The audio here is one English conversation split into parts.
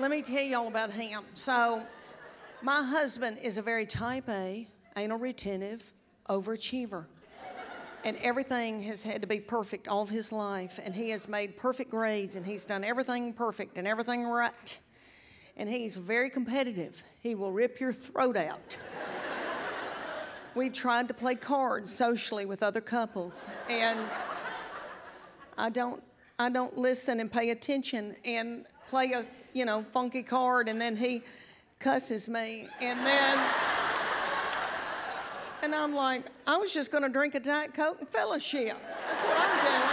let me tell you all about him. So, my husband is a very type A, anal retentive, overachiever. And everything has had to be perfect all of his life. And he has made perfect grades and he's done everything perfect and everything right. And he's very competitive. He will rip your throat out. We've tried to play cards socially with other couples, and I don't, I don't listen and pay attention and play a, you know, funky card, and then he cusses me, and then, and I'm like, I was just to drink a diet coke and fellowship. That's what I'm doing.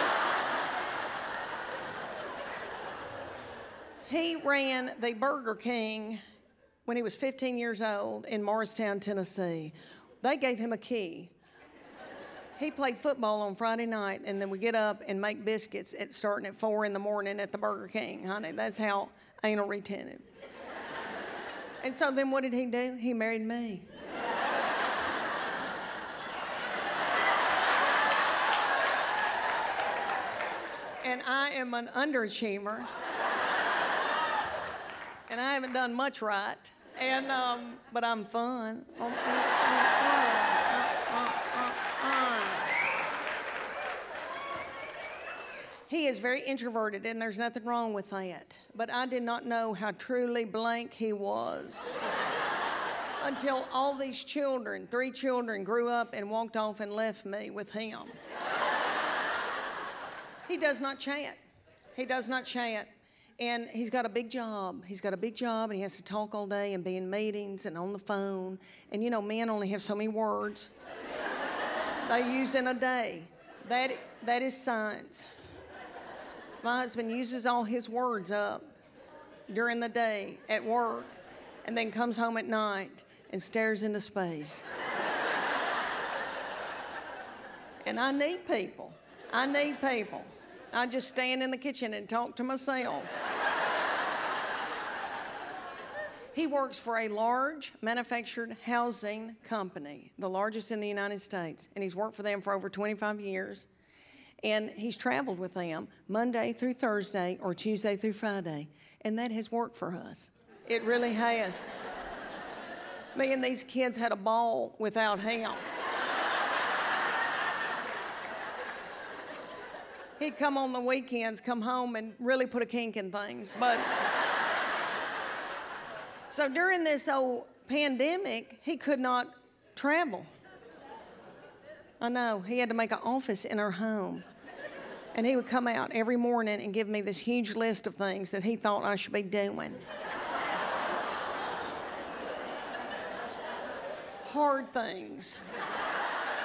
He ran the Burger King when he was 15 years old in Morristown, Tennessee. They gave him a key. He played football on Friday night, and then we get up and make biscuits at starting at four in the morning at the Burger King, honey. That's how anal retentive. and so then what did he do? He married me. and I am an underachiever and I haven't done much right. And um, but I'm fun. He is very introverted, and there's nothing wrong with that. But I did not know how truly blank he was until all these children, three children, grew up and walked off and left me with him. he does not chat. He does not chat. And he's got a big job. He's got a big job, and he has to talk all day and be in meetings and on the phone. And you know, men only have so many words they use in a day. That, that is science. My husband uses all his words up during the day at work and then comes home at night and stares into space. and I need people. I need people. I just stand in the kitchen and talk to myself. he works for a large manufactured housing company, the largest in the United States, and he's worked for them for over 25 years. And he's traveled with them Monday through Thursday or Tuesday through Friday, and that has worked for us. It really has. Me and these kids had a ball without him. he'd come on the weekends, come home, and really put a kink in things. But so during this old pandemic, he could not travel. I know, he had to make an office in our home. And he would come out every morning and give me this huge list of things that he thought I should be doing. Hard things.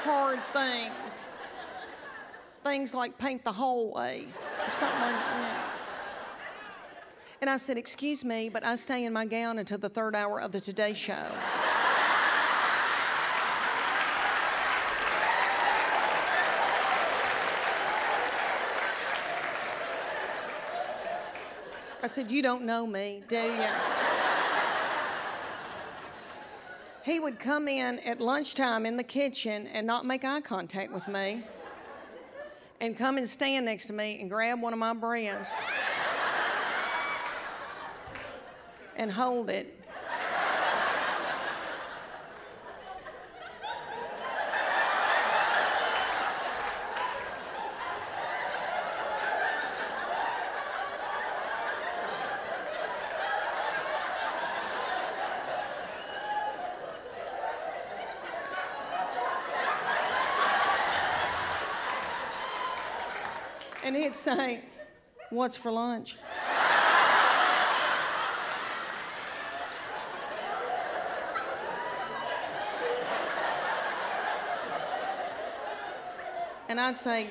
Hard things things like paint the hallway or something like that. And I said, Excuse me, but I stay in my gown until the third hour of the Today Show. I said, You don't know me, do you? he would come in at lunchtime in the kitchen and not make eye contact with me and come and stand next to me and grab one of my breasts and hold it. And he'd say, What's for lunch? and I'd say,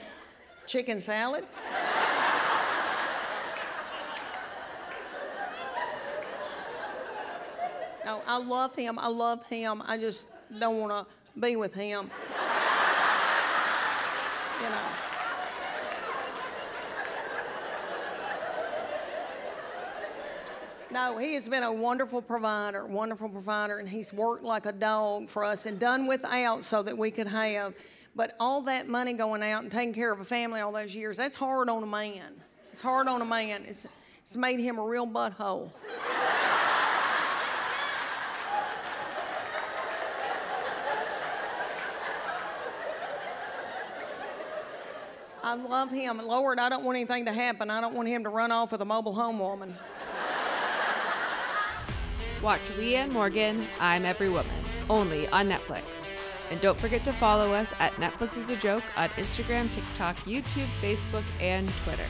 Chicken salad? no, I love him. I love him. I just don't want to be with him. you know. no, he has been a wonderful provider, wonderful provider, and he's worked like a dog for us and done without so that we could have. But all that money going out and taking care of a family all those years, that's hard on a man. It's hard on a man. It's, it's made him a real butthole. I love him. Lord, I don't want anything to happen. I don't want him to run off with a mobile home woman. Watch Leanne Morgan, I'm Every Woman, only on Netflix. And don't forget to follow us at Netflix is a Joke on Instagram, TikTok, YouTube, Facebook, and Twitter.